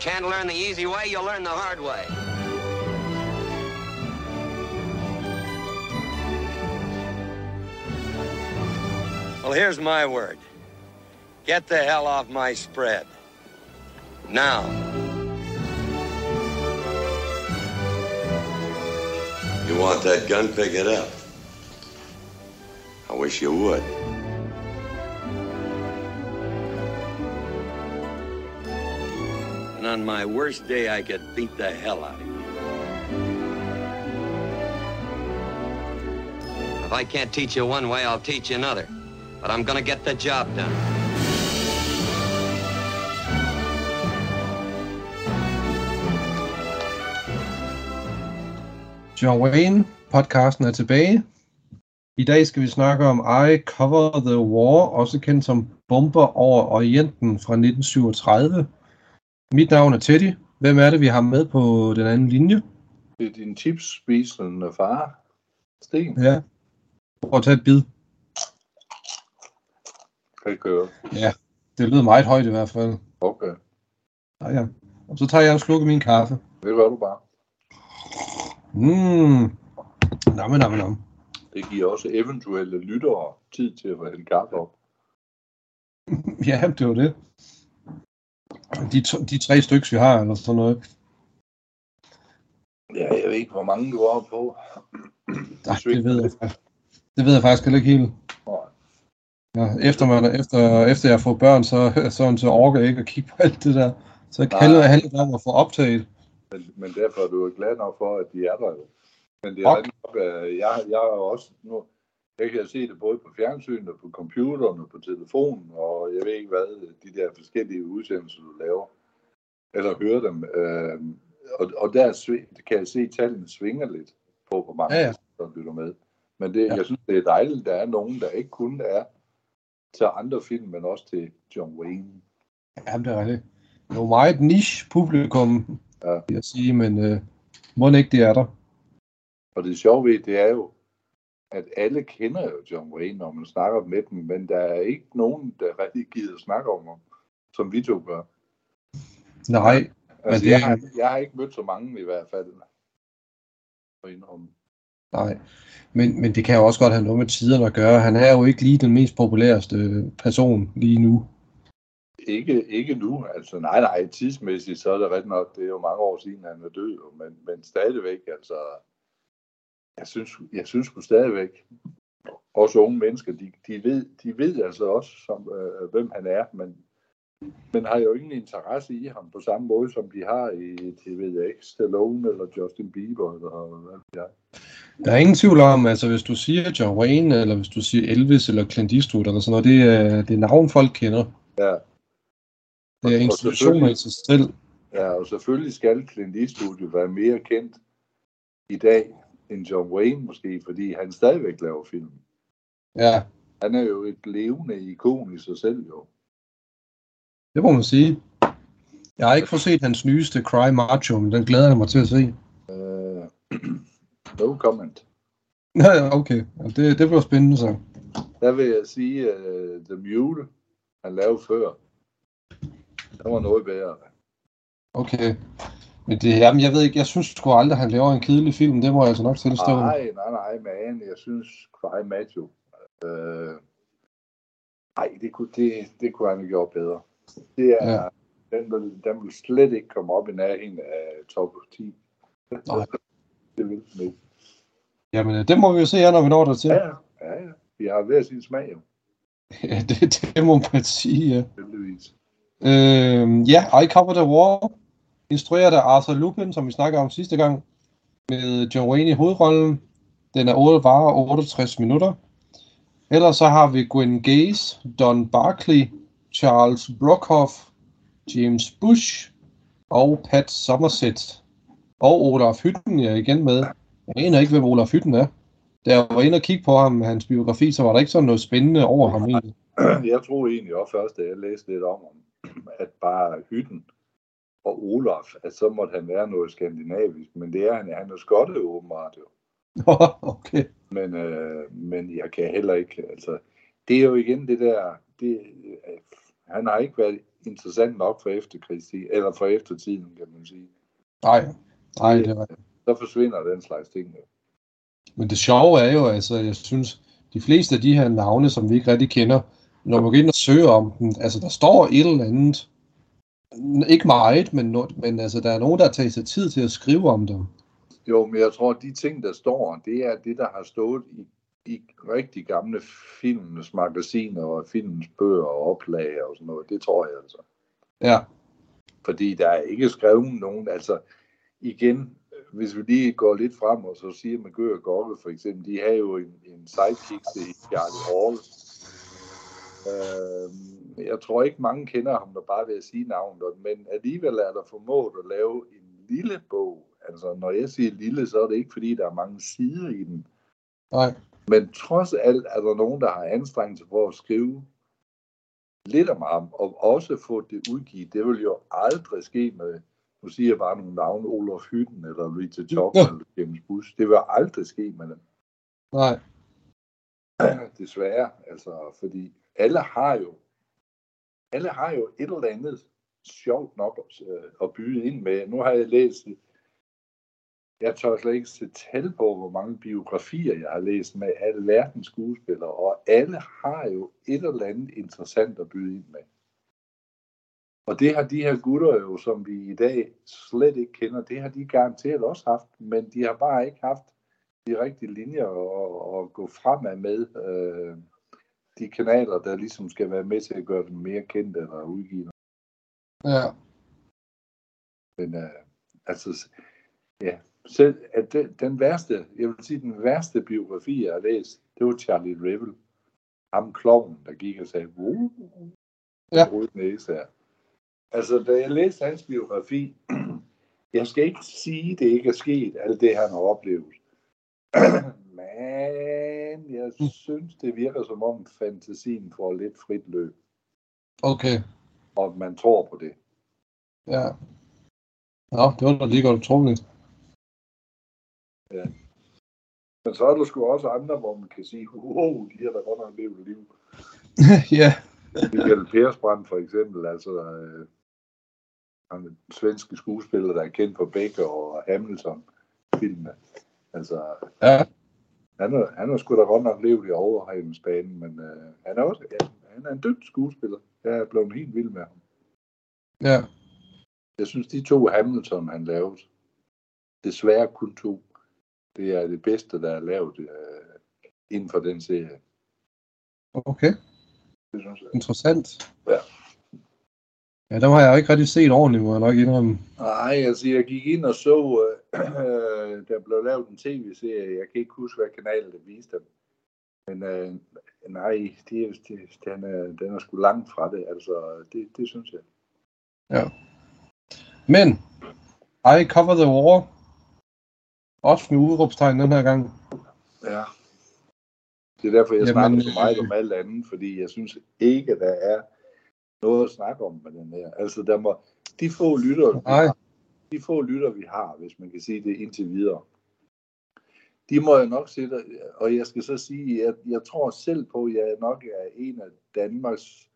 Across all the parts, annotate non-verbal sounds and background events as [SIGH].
Can't learn the easy way, you'll learn the hard way. Well, here's my word. Get the hell off my spread. Now. You want that gun? Pick it up. I wish you would. And on my worst day, I could beat the hell out of you. If I can't teach you one way, I'll teach you another. But I'm gonna get the job done. John Wayne, podcasten er tilbage. I dag skal vi snakke om I Cover the War, også kendt som Bomber over Orienten fra 1937. Mit navn er Teddy. Hvem er det, vi har med på den anden linje? Det er din chipsspisende far, Sten. Ja. Prøv at tage et bid. Kan høre. Ja, det lyder meget højt i hvert fald. Okay. Ja, ja. Og så tager jeg en sluk af min kaffe. Det gør du bare. Mmm. Namme, namme, namme. Det giver også eventuelle lyttere tid til at få hælde kaffe op. [LAUGHS] Ja, det var det. De, to, de tre stykker, vi har, eller sådan noget. Ja, jeg ved ikke, hvor mange du var på. Nej, det ved jeg faktisk. Det ved jeg faktisk heller ikke helt. Ja, efter, man, efter, efter jeg får børn, så, så, så orker jeg ikke at kigge på alt det der. Så Nej. handler det handler om at få optaget. Men, men derfor er du jo glad nok for, at de er der jo. Men det er Ok. rigtig nok, jeg, jeg har jo også nu, jeg kan se det både på fjernsynet og på computeren og på telefonen, og jeg ved ikke hvad, de der forskellige udsendelser, du laver, eller hører dem. Øh, og, og der kan jeg se, at tallene svinger lidt på, hvor mange Ja, ja. der lytter med. Men det, Ja. jeg synes, det er dejligt, at der er nogen, der ikke kun er til andre film, men også til John Wayne. Jamen, det er rigtigt. Det er jo meget niche publikum, Ja. vil jeg sige, men øh, må ikke det er der. Og det sjove ved, det er jo, at alle kender jo John Wayne, når man snakker med dem, men der er ikke nogen, der rigtig gider snakke om ham, som vi to gør. Nej, Altså, det- jeg, har, jeg har ikke mødt så mange i hvert fald. indrømme. nej. Men, men det kan jo også godt have noget med tiderne at gøre. Han er jo ikke lige den mest populæreste person lige nu. Ikke, ikke nu, altså nej, nej, tidsmæssigt, så er det ret nok, det er jo mange år siden, han er død, men, men stadigvæk, altså, jeg synes, jeg synes sgu stadigvæk, også unge mennesker, de, de, ved, de ved altså også, som, øh, hvem han er, men, men har jo ingen interesse i ham på samme måde, som de har i, det ved jeg ikke, Stallone eller Justin Bieber, eller hvad ved jeg. Der er ingen tvivl om, altså hvis du siger John Wayne, eller hvis du siger Elvis, eller Clint Eastwood, eller sådan noget, det er, det er navn, folk kender. Ja, Det er institutioner i sig selv. Ja, og selvfølgelig skal Clint Eastwood jo være mere kendt i dag end John Wayne måske, fordi han stadigvæk laver film. Ja, Han er jo et levende ikon i sig selv jo. det må man sige. Jeg har ikke fået set hans nyeste Cry Macho, men den glæder jeg mig til at se. Uh, [CLEARS THROAT] no comment. Ja, okay. Det, det bliver spændende så. Der vil jeg sige, uh, The Mule, han lavede før, der var noget bedre. Okay. Men det, jamen, jeg ved ikke, jeg synes sgu aldrig, han laver en kedelig film. Det må jeg altså nok tilstå. Nej, nej, nej, man, jeg synes, Cry Macho, uh, nej, det kunne, det, det kunne han have gjort bedre. Det er, Ja. den, vil, den vil slet ikke komme op i nærheden af top 10. Nej. [LAUGHS] det vil den ikke. Jamen, øh, det må vi jo se, her, når vi når der til. Ja, ja, ja, ja. Vi har hver sin smag, jo, [LAUGHS] Ja, det, det må man sige, ja. heldigvis. Øh, ja, I Cover the War, instrueret af Arthur Lupin, som vi snakkede om sidste gang, med John Wayne i hovedrollen. Den er 8 varer 68 minutter. Ellers så har vi Gwen Gaze, Don Barkley, Charles Brockhoff, James Bush og Pat Somerset. Og Olaf Hytten er igen med. Jeg aner ikke, hvem Olaf Hytten er. Da jeg var inde og kigge på ham, hans biografi, så var der ikke sådan noget spændende over ham egentlig. Jeg troede egentlig også først, da jeg læste lidt om ham, at bare Hytten og Olaf, at så måtte han være noget skandinavisk, men det er han, han er skotte åbenbart jo. okay. Men, øh, men jeg kan heller ikke, altså, det er jo igen det der, det, øh, han har ikke været interessant nok for efterkrigstiden, eller for eftertiden, kan man sige. Nej, nej, det er Så forsvinder den slags ting. jo. Men det sjove er jo, altså, jeg synes, de fleste af de her navne, som vi ikke rigtig kender, når man går ind og søger om dem, altså der står et eller andet, ikke meget, men, men altså, der er nogen, der har taget sig tid til at skrive om dem. Jo, men jeg tror, at de ting, der står, det er det, der har stået i, i rigtig gamle filmens magasiner og filmens bøger og oplag og sådan noget. Det tror jeg altså. Ja, Fordi der er ikke skrevet nogen, altså igen, hvis vi lige går lidt frem og så siger med Gør og Gokke for eksempel, de har jo en, en sidekick til Charlie Hall. Øh, jeg tror ikke mange kender ham, der bare ved at sige navnet, men alligevel er der formået at lave en lille bog. Altså når jeg siger lille, så er det ikke fordi, der er mange sider i den. nej, Men trods alt er der nogen, der har anstrengt sig for at skrive lidt om ham, og også få det udgivet. Det vil jo aldrig ske med, nu siger jeg bare nogle navne, Olof Hytten, eller Rita Chopper, Ja. eller James Bush. Det vil aldrig ske med dem, nej, [CLEARS THROAT] desværre. Altså, fordi alle har jo, alle har jo et eller andet sjovt nok øh, at byde ind med. Nu har jeg læst, jeg tør slet ikke sætte tal på, hvor mange biografier jeg har læst med alle verdens skuespillere, og alle har jo et eller andet interessant at byde ind med. Og det har de her gutter jo, som vi i dag slet ikke kender, det har de garanteret også haft, men de har bare ikke haft de rigtige linjer at, at gå fremad med. Øh, de kanaler, der ligesom skal være med til at gøre dem mere kendte eller udgive. ja, Men øh, altså, ja, selv at den, den værste, jeg vil sige, den værste biografi, jeg har læst, det var Charlie Revel. Ham klovnen, der gik og sagde, uh, Ja. næse her. Altså, da jeg læste hans biografi, [CLEARS THROAT] jeg skal ikke sige, det ikke er sket, alt det, han har oplevet. [CLEARS THROAT] Men jeg synes, det virker som om fantasien får lidt frit løb, okay, og man tror på det. ja. Nå, det var da lige godt utroligt. Men så er der sgu også andre, hvor man kan sige, wow, de har da godt nok levet et liv. [LAUGHS] ja, Michael Persbrandt for eksempel, altså øh, han den svenske skuespiller, der er kendt for Baker og Hamilton filmene. Altså, ja, han er, han er sgu da godt nok levet i overhældensbanen, men øh, han er også ja, han er en dygtig skuespiller. Jeg er blevet helt vild med ham. ja, Jeg synes, de to Hamilton, han lavede, desværre kun to, det er det bedste, der er lavet øh, inden for den serie. okay, Det synes jeg. interessant. Ja. Ja, dem har jeg ikke rigtig set ordentligt, må jeg nok indrømme. Nej, altså jeg gik ind og så, øh, [CLEARS THROAT] der blev lavet en tv-serie, jeg kan ikke huske, hvad kanal det viste dem. Men øh, nej, det, det, den, er, den er sgu langt fra det, altså det, det synes jeg. Men, I cover the war. Også med udråbstegn den her gang. Ja. Det er derfor, jeg Jamen, snakker så meget øh, om alt andet, fordi jeg synes ikke, der er noget at snakke om med den her. Altså, der må, de få lytter, vi Nej. har, de få lytter, vi har, hvis man kan sige det indtil videre, de må jeg nok sætte, og jeg skal så sige, at jeg tror selv på, at jeg nok er en af Danmarks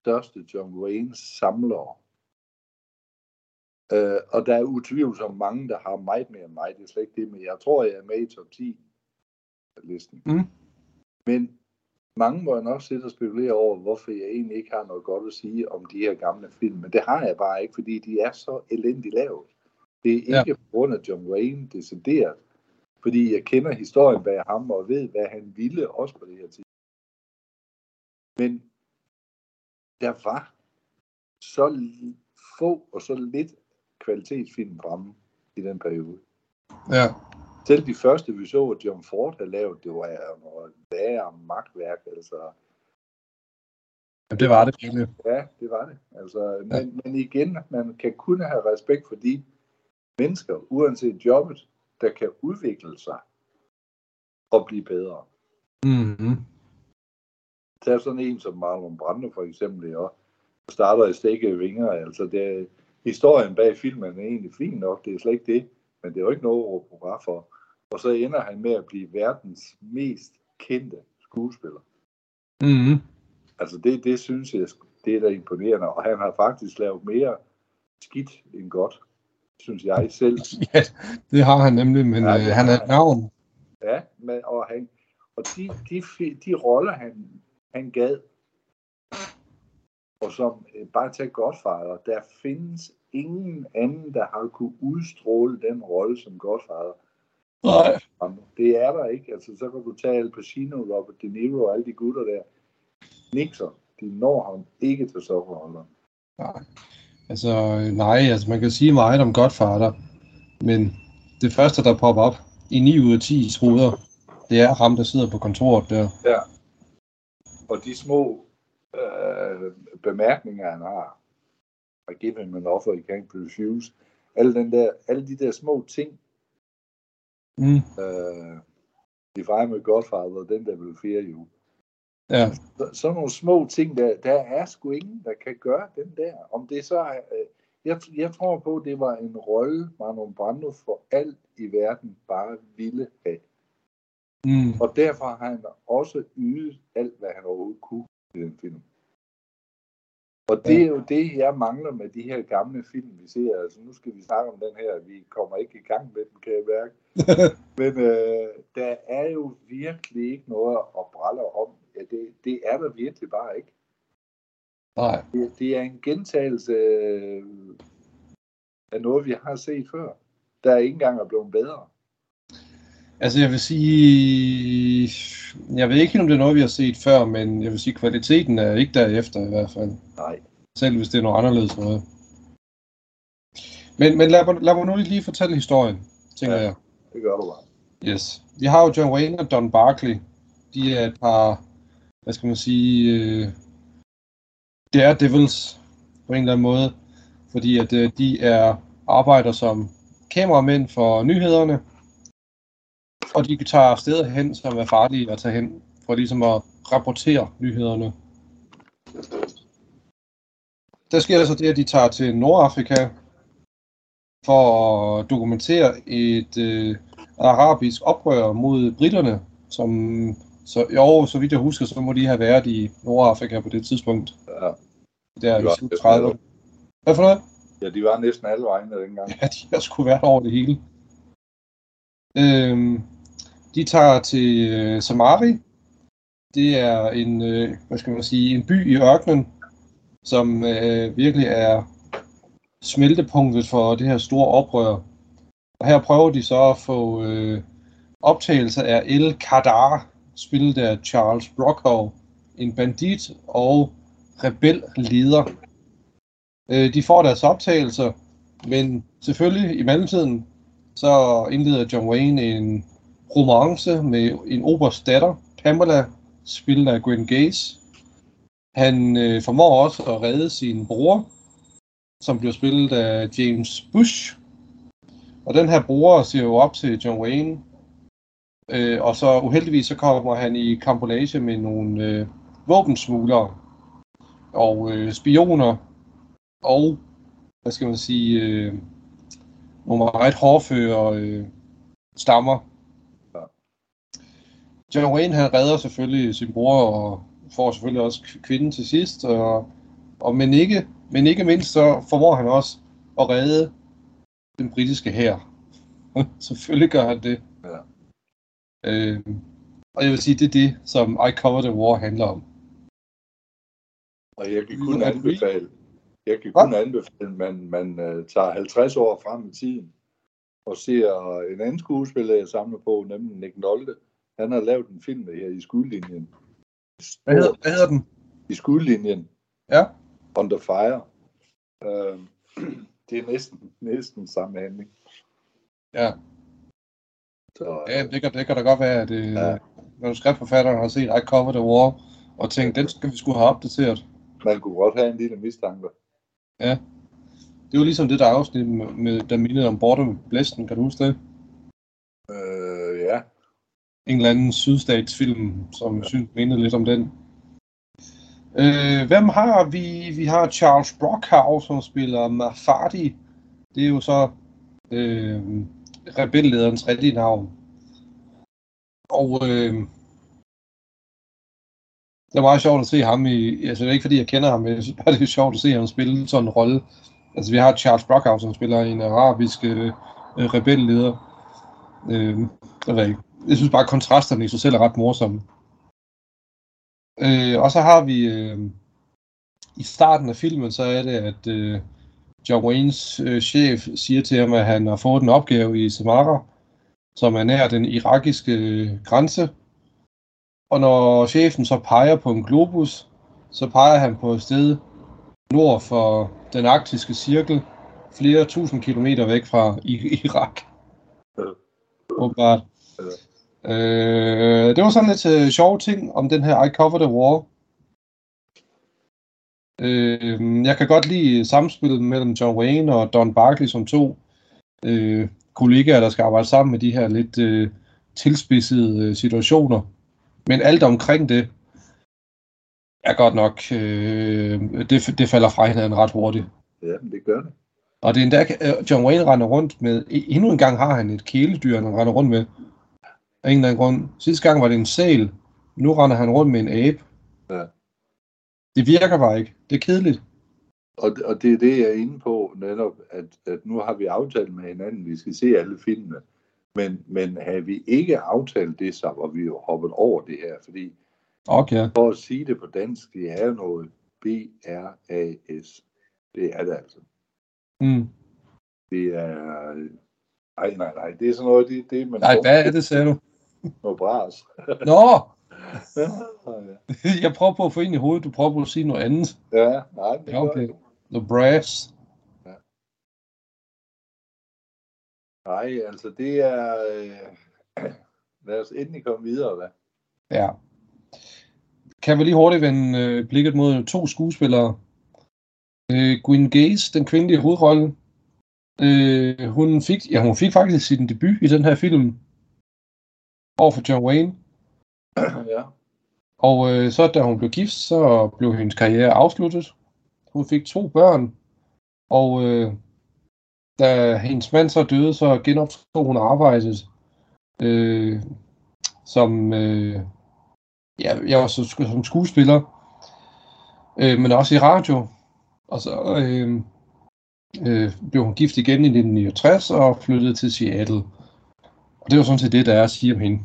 største John Wayne samlere. Øh, og der er utvivlsomt mange, der har meget mere end mig, det er slet ikke det, men jeg tror, jeg er med i top 10 af listen. Mm. Men mange må jo nok sidde og spekulere over, hvorfor jeg egentlig ikke har noget godt at sige om de her gamle film. Men det har jeg bare ikke, fordi de er så elendigt lavet. Det er ikke Ja. på grund af John Wayne decideret, fordi jeg kender historien bag ham og ved, hvad han ville også på det her tid. Men der var så få og så lidt kvalitetsfilm fremme i den periode. Ja, Selv de første, vi så, at John Ford havde lavet, det var noget værre magtværk. Altså, Jamen, det var det virkelig. ja, det var det. Altså, men, men igen, man kan kun have respekt for de mennesker, uanset jobbet, der kan udvikle sig og blive bedre. Mm-hmm. Tag sådan en som Marlon Brando for eksempel, og starter i stikke vinger. Altså, det, historien bag filmen er egentlig fin nok, det er slet ikke det, men det er jo ikke noget at råbe for. Og så ender han med at blive verdens mest kendte skuespiller. Mm-hmm. Altså det, det synes jeg det er da imponerende, og han har faktisk lavet mere skidt end godt, synes jeg selv. [LAUGHS] ja, det har han nemlig, men ja, øh, han er et navn. Ja, men, og, han, og de, de, de roller, han, han gad, og som øh, bare tage Godfather, der findes ingen anden, der har kunne udstråle den rolle som Godfather. Nej. Det er der ikke. Altså, så kan du tage Al Pacino, Robert De Niro og alle de gutter der. Nixon, de når ham ikke til sofferholderen. Nej. Altså, nej, altså man kan sige meget om Godfather, men det første, der popper op i 9 ud af 10 hoveder, det er ham, der sidder på kontoret der. Ja. Og de små øh, bemærkninger, han har, I give him an offer he can't refuse, alle, den der, alle de der små ting, Mm. øh, if I'm a godfather, then they will fear you. Ja. Så, sådan nogle små ting, der, der er sgu ingen, der kan gøre den der. Om det så er, øh, jeg, jeg tror på, at det var en rolle, Marlon Brando for alt i verden bare ville have. Mm. Og derfor har han også ydet alt, hvad han overhovedet kunne i den film. Og det er jo det, jeg mangler med de her gamle film, vi ser. Altså, nu skal vi snakke om den her. Vi kommer ikke i gang med den, kan jeg mærke. [LAUGHS] Men øh, der er jo virkelig ikke noget at brælle om. Ja, det, det er der virkelig bare ikke. Nej. Det, det er en gentagelse øh, af noget, vi har set før. Der ikke engang er blevet bedre. Altså jeg vil sige, jeg ved ikke om det er noget, vi har set før, men jeg vil sige, kvaliteten er ikke derefter i hvert fald. Nej. Selv hvis det er noget anderledes noget. Men, men lad, mig, lad mig nu lige fortælle historien, tænker Ja. jeg. Det gør du bare. Yes. Vi har jo John Wayne og Don Barkley. De er et par, hvad skal man sige, øh, daredevils på en eller anden måde. Fordi at øh, de er arbejder som kameramænd for nyhederne. Og de tager steder hen, som er farlige at tage hen, for ligesom at rapportere nyhederne. Der sker så det, at de tager til Nordafrika for at dokumentere et øh, arabisk oprør mod britterne, som så, jo, så vidt jeg husker, så må de have været i Nordafrika på det tidspunkt. Ja. Der i slut 30'erne. Hvad for noget? ja, de var næsten alle vegne dengang. Ja, de har sgu været over det hele. Øhm, de tager til øh, Samari. Det er en, øh, hvad skal man sige, en by i ørkenen, som øh, virkelig er smeltepunktet for det her store oprør. Og her prøver de så at få øh, optagelser af El Kadar, spillet af Charles Brockhaw, en bandit og rebelleder. Øh, de får deres optagelser, men selvfølgelig i mellemtiden, så indleder John Wayne en romance med en oberst datter, Pamela, spillet af Gwen Gaze. Han øh, formår også at redde sin bror, som bliver spillet af James Bush. Og den her bror ser jo op til John Wayne. Øh, og så uheldigvis så kommer han i kampolage med nogle øh, våbensmuglere og øh, spioner og, hvad skal man sige, øh, nogle meget hårdføre øh, stammer. John Wayne han redder selvfølgelig sin bror og får selvfølgelig også kvinden til sidst. Og, og men, ikke, men ikke mindst så formår han også at redde den britiske hær. [LAUGHS] selvfølgelig gør han det. Ja. Øh, og jeg vil sige, det er det, som I Cover the War handler om. Og jeg kan kun anbefale, jeg kan kun anbefale, at man, man uh, tager 50 år frem i tiden og ser en anden skuespiller, jeg samler på, nemlig Nick Nolte. Han har lavet en film her i skudlinjen. Hvad hedder, hvad hedder den? I skudlinjen, Ja. Under Fire. Uh, [CLEARS THROAT] det er næsten, næsten samme handling. Ja. Så, Ja, det kan, det kan da godt være, at øh, Ja. ja. manuskriptforfatteren har set I Cover the War, og tænkt, den skal vi skulle have opdateret. man kunne godt have en lille mistanke. Det var ligesom det der afsnit, med, med, der mindede om Bottom Blæsten, kan du huske det? Ja, En eller anden sydstatsfilm, som jeg synes mindede lidt om den. Øh, hvem har vi? Vi har Charles Brockhaus, som spiller Mafadi. Det er jo så øh, rebellederens rigtige navn. Og øh, det er meget sjovt at se ham i, altså det er ikke fordi jeg kender ham, men jeg synes bare det er sjovt at se ham spille sådan en rolle. Altså vi har Charles Brockhouse, som spiller en arabisk øh, rebelleder. Øh, jeg ved ikke. Jeg synes bare, at kontrasterne i sig selv er ret morsomme. Øh, og så har vi øh, i starten af filmen, så er det, at øh, John Waynes øh, chef siger til ham, at han har fået en opgave i Samara, som er nær den irakiske øh, grænse. Og når chefen så peger på en globus, så peger han på et sted nord for den arktiske cirkel, flere tusind kilometer væk fra Irak. Åbenbart. Øh, det var sådan lidt uh, sjove ting om den her I Cover the War. Øh, jeg kan godt lide samspillet mellem John Wayne og Don Barkley som to øh, kollegaer, der skal arbejde sammen med de her lidt øh, tilspidsede øh, situationer. Men alt omkring det er godt nok, øh, det, det falder fra hinanden ret hurtigt. Ja, det gør det. Og det er endda, øh, John Wayne render rundt med, endnu en gang har han et kæledyr, han render rundt med. Af en eller anden grund. Sidste gang var det en sæl, nu render han rundt med en abe. Ja. Det virker bare ikke. Det er kedeligt. Og, og det er det, jeg er inde på netop, at, at nu har vi aftalt med hinanden, vi skal se alle filmene. Men, men havde vi ikke aftalt det, så var vi jo hoppet over det her, fordi Okay. for at sige det på dansk, det er noget B-R-A-S. Det er det altså. Mm. Det er... Nej, nej, nej. Det er sådan noget, det, det man... Nej, hvad er det, sagde du? Noget bras. Nå, ja, [LAUGHS] jeg prøver på at få ind i hovedet, du prøver på at sige noget andet. ja, nej, det Ja, okay. The brass. Nej, altså det er... Øh, [CLEARS THROAT] lad os endelig komme videre, hvad? Ja. Kan vi lige hurtigt vende øh, blikket mod to skuespillere. Øh, Gwyn Gaze, den kvindelige hovedrolle. Øh, hun, fik, ja, hun fik faktisk sin debut i den her film. Over for John Wayne. ja. Og øh, så da hun blev gift, så blev hendes karriere afsluttet. Hun fik to børn. Og øh, da hendes mand så døde, så genoptog hun arbejdet øh, som, øh, ja, jeg var så, som skuespiller, øh, men også i radio. Og så øh, øh, blev hun gift igen i 1969 og flyttede til Seattle. Og det var sådan set det, der er at sige om hende.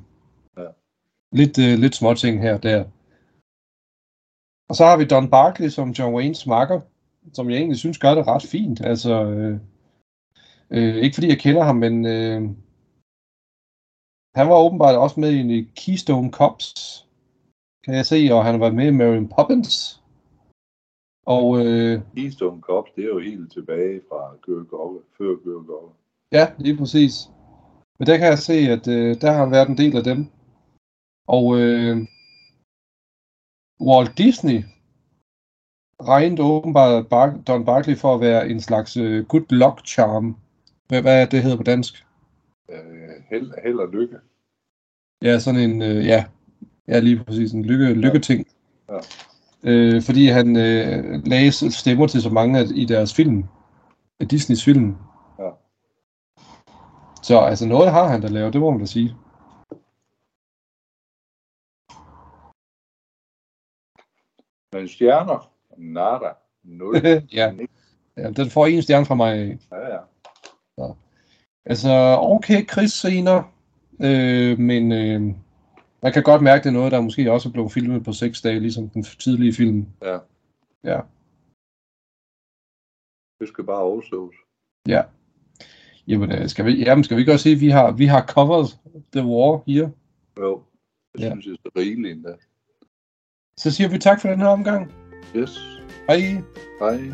Lidt, øh, lidt småting her og der. Og så har vi Don Barkley som John Waynes makker, som jeg egentlig synes gør det ret fint. Altså, øh, øh, ikke fordi jeg kender ham, men øh, han var åbenbart også med i Keystone Cops, kan jeg se, og han har været med i Marion Poppins. Og øh, Keystone Cops, det er jo helt tilbage fra Gørgove, før Gørgove. ja, lige præcis. Men der kan jeg se, at øh, der har han været en del af dem. Og øh, Walt Disney regnede åbenbart Bar- Don Barkley for at være en slags øh, good luck charm. Hvad, hvad er det hedder på dansk? Øh, held, held og lykke. Ja, sådan en, øh, ja, ja, lige præcis en lykke, lykketing. Ja. Øh, fordi han øh, lagde stemmer til så mange af, i deres film, af Disneys film. Ja. Så altså noget har han da lavet, det må man da sige. Men stjerner, nada, nul. [LAUGHS] ja. ja, den får en stjerne fra mig. Ja, ja. Altså, okay krigsscener, øh, men øh, man kan godt mærke, det er noget, der måske også er blevet filmet på seks dage, ligesom den tidlige film. Ja. Ja. Det skal bare oversås. Ja. Jamen, øh, skal vi, jamen, skal vi ikke også sige, at vi har, vi har covered the war her? Jo, det Ja. synes jeg er så rigeligt endda. Så siger vi tak for den her omgang. Yes. Hej. Hej.